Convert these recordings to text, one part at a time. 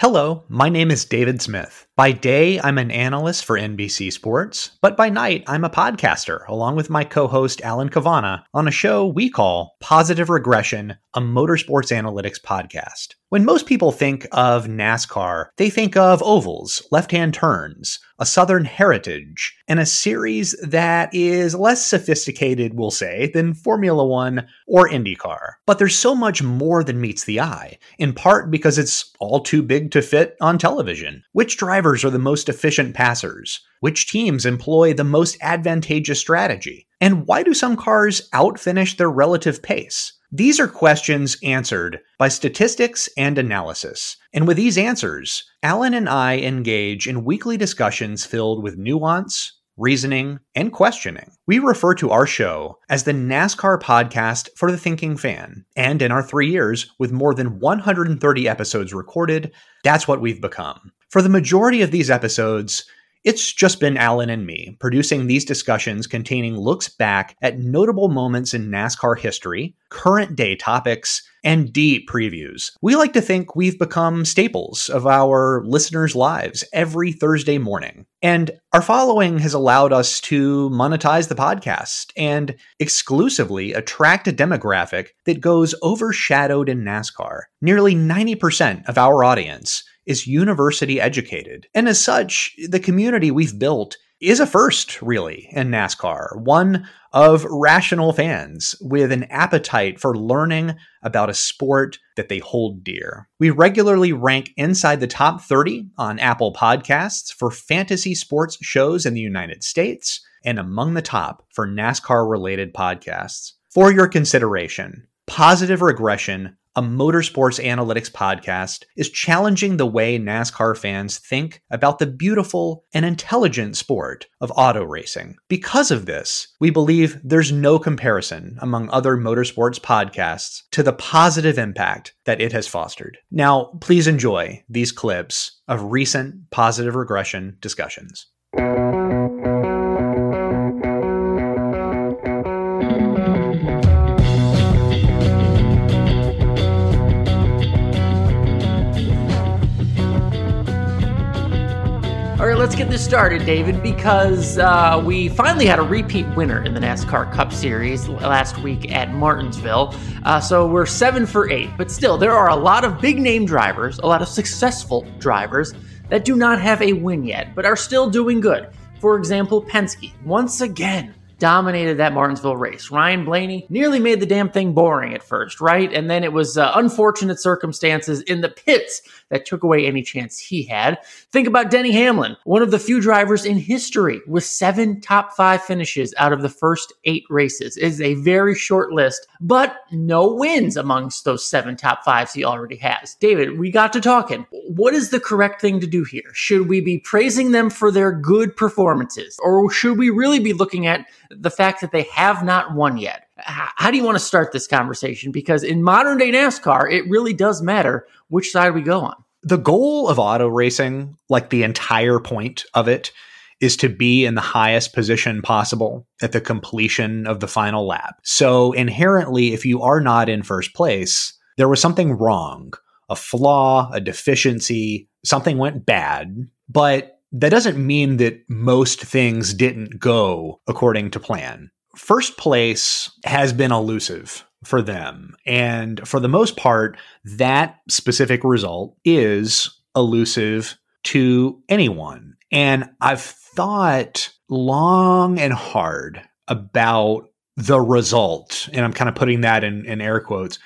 Hello, my name is David Smith. By day, I'm an analyst for NBC Sports, but by night, I'm a podcaster along with my co host Alan Cavanna on a show we call Positive Regression, a motorsports analytics podcast. When most people think of NASCAR, they think of ovals, left hand turns, a Southern heritage, and a series that is less sophisticated, we'll say, than Formula One or IndyCar. But there's so much more than meets the eye, in part because it's all too big to fit on television. Which drivers are the most efficient passers? Which teams employ the most advantageous strategy? And why do some cars outfinish their relative pace? These are questions answered by statistics and analysis. And with these answers, Alan and I engage in weekly discussions filled with nuance, reasoning, and questioning. We refer to our show as the NASCAR podcast for the thinking fan. And in our three years, with more than 130 episodes recorded, that's what we've become. For the majority of these episodes, it's just been Alan and me producing these discussions containing looks back at notable moments in NASCAR history, current day topics, and deep previews. We like to think we've become staples of our listeners' lives every Thursday morning. And our following has allowed us to monetize the podcast and exclusively attract a demographic that goes overshadowed in NASCAR. Nearly 90% of our audience is university educated. And as such, the community we've built is a first, really, in NASCAR, one of rational fans with an appetite for learning about a sport that they hold dear. We regularly rank inside the top 30 on Apple Podcasts for fantasy sports shows in the United States and among the top for NASCAR related podcasts. For your consideration, Positive Regression a motorsports analytics podcast, is challenging the way NASCAR fans think about the beautiful and intelligent sport of auto racing. Because of this, we believe there's no comparison among other motorsports podcasts to the positive impact that it has fostered. Now, please enjoy these clips of recent positive regression discussions. Let's get this started, David, because uh, we finally had a repeat winner in the NASCAR Cup Series last week at Martinsville. Uh, so we're seven for eight, but still, there are a lot of big name drivers, a lot of successful drivers that do not have a win yet, but are still doing good. For example, Penske, once again, dominated that Martinsville race. Ryan Blaney nearly made the damn thing boring at first, right? And then it was uh, unfortunate circumstances in the pits that took away any chance he had. Think about Denny Hamlin, one of the few drivers in history with seven top five finishes out of the first eight races. It is a very short list, but no wins amongst those seven top fives he already has. David, we got to talking. What is the correct thing to do here? Should we be praising them for their good performances, or should we really be looking at the fact that they have not won yet? How do you want to start this conversation? Because in modern day NASCAR, it really does matter which side we go on. The goal of auto racing, like the entire point of it, is to be in the highest position possible at the completion of the final lap. So inherently, if you are not in first place, there was something wrong, a flaw, a deficiency, something went bad. But that doesn't mean that most things didn't go according to plan. First place has been elusive for them. And for the most part, that specific result is elusive to anyone. And I've thought long and hard about the result, and I'm kind of putting that in, in air quotes,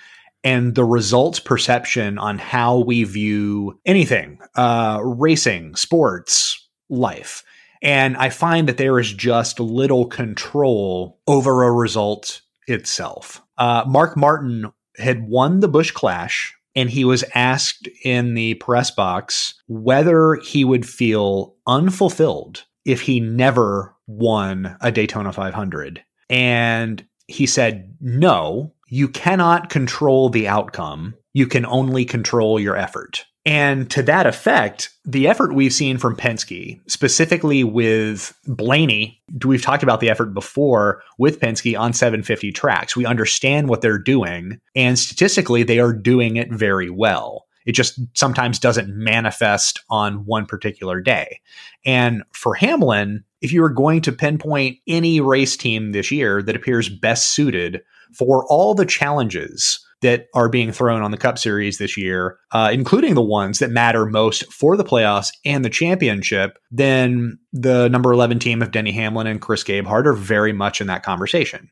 and the results perception on how we view anything uh, racing, sports, life. And I find that there is just little control over a result itself. Uh, Mark Martin had won the Busch Clash, and he was asked in the press box whether he would feel unfulfilled if he never won a Daytona 500. And he said, No, you cannot control the outcome. You can only control your effort. And to that effect, the effort we've seen from Penske, specifically with Blaney, we've talked about the effort before with Penske on 750 tracks. We understand what they're doing, and statistically, they are doing it very well. It just sometimes doesn't manifest on one particular day. And for Hamlin, if you were going to pinpoint any race team this year that appears best suited for all the challenges that are being thrown on the Cup Series this year, uh, including the ones that matter most for the playoffs and the championship, then the number 11 team of Denny Hamlin and Chris Gabehart are very much in that conversation.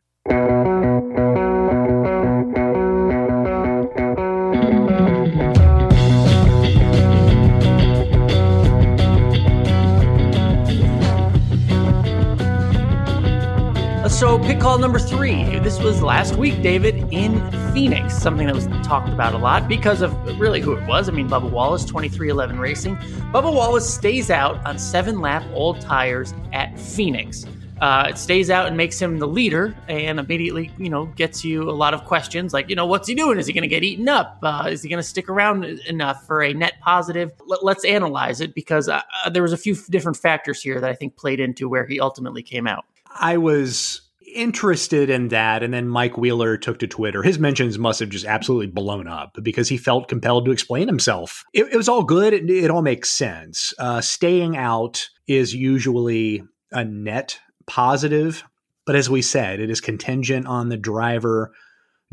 Pick call number three. This was last week, David, in Phoenix, something that was talked about a lot because of really who it was. I mean, Bubba Wallace, 23XI Racing. Bubba Wallace stays out on seven lap old tires at Phoenix. Uh, it stays out and makes him the leader and immediately, you know, gets you a lot of questions like, you know, what's he doing? Is he going to get eaten up? Uh, is he going to stick around enough for a net positive? Let, us analyze it because uh, uh, there was a few different factors here that I think played into where he ultimately came out. I was interested in that. And then Mike Wheeler took to Twitter. His mentions must have just absolutely blown up because he felt compelled to explain himself. It, it was all good. It, it all makes sense. Uh, staying out is usually a net positive. But as we said, it is contingent on the driver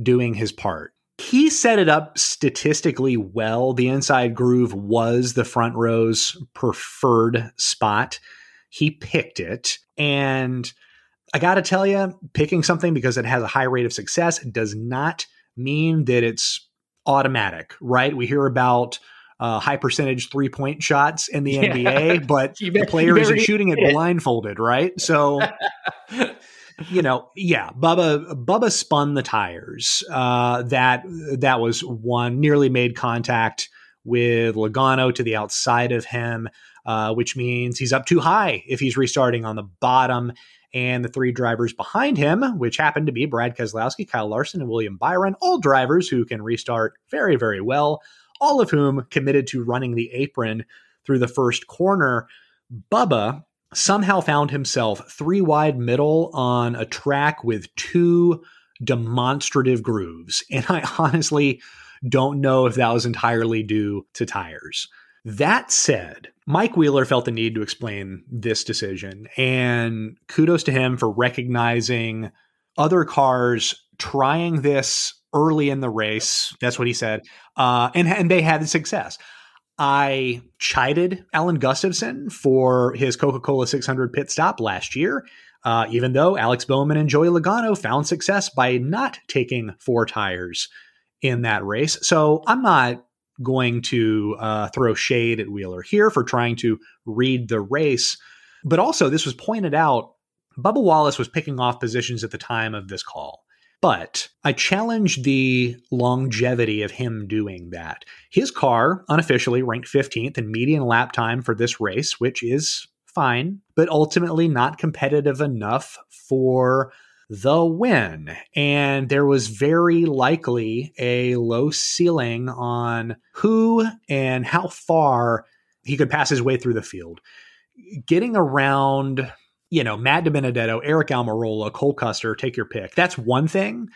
doing his part. He set it up statistically well. The inside groove was the front row's preferred spot. He picked it. And I got to tell you, picking something because it has a high rate of success does not mean that it's automatic, right? We hear about uh, high percentage three point shots in the yeah. NBA, but the player isn't shooting it blindfolded, right? So, you know, yeah, Bubba Bubba spun the tires. Uh, that that was one nearly made contact with Logano to the outside of him, uh, which means he's up too high if he's restarting on the bottom and the three drivers behind him, which happened to be Brad Keselowski, Kyle Larson, and William Byron, all drivers who can restart very, very well, all of whom committed to running the apron through the first corner. Bubba somehow found himself three wide middle on a track with two demonstrative grooves. And I honestly don't know if that was entirely due to tires. That said, Mike Wheeler felt the need to explain this decision, and kudos to him for recognizing other cars trying this early in the race. That's what he said, uh, and and they had success. I chided Alan Gustafson for his Coca Cola 600 pit stop last year, uh, even though Alex Bowman and Joey Logano found success by not taking four tires in that race. So I'm not going to uh, throw shade at Wheeler here for trying to read the race. But also, this was pointed out Bubba Wallace was picking off positions at the time of this call. But I challenge the longevity of him doing that. His car unofficially ranked 15th in median lap time for this race, which is fine, but ultimately not competitive enough for the win. And there was very likely a low ceiling on who and how far he could pass his way through the field. Getting around, you know, Matt DiBenedetto, Eric Almirola, Cole Custer, take your pick. That's one thing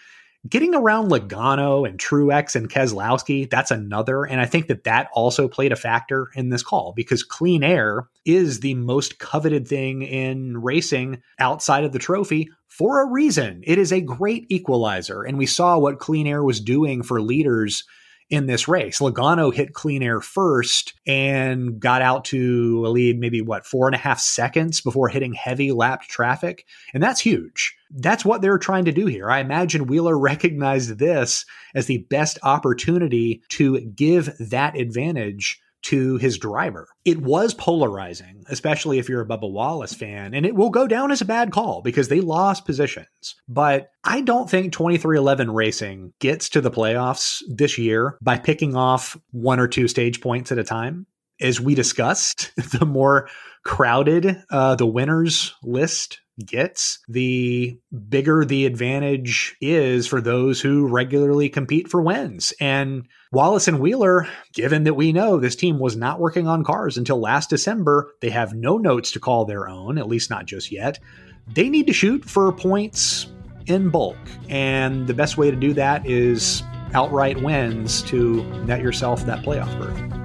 getting around Logano and Truex and Keselowski, that's another. And I think that that also played a factor in this call because clean air is the most coveted thing in racing outside of the trophy for a reason. It is a great equalizer. And we saw what clean air was doing for leaders in this race. Logano hit clean air first and got out to a lead maybe what four and a half seconds before hitting heavy lapped traffic. And that's huge. That's what they're trying to do here. I imagine Wheeler recognized this as the best opportunity to give that advantage to his driver. It was polarizing, especially if you're a Bubba Wallace fan, and it will go down as a bad call because they lost positions. But I don't think 23XI Racing gets to the playoffs this year by picking off one or two stage points at a time. As we discussed, the more crowded uh, the winners list gets, the bigger the advantage is for those who regularly compete for wins. And Wallace and Wheeler, given that we know this team was not working on cars until last December, they have no notes to call their own, at least not just yet. They need to shoot for points in bulk. And the best way to do that is outright wins to net yourself that playoff berth.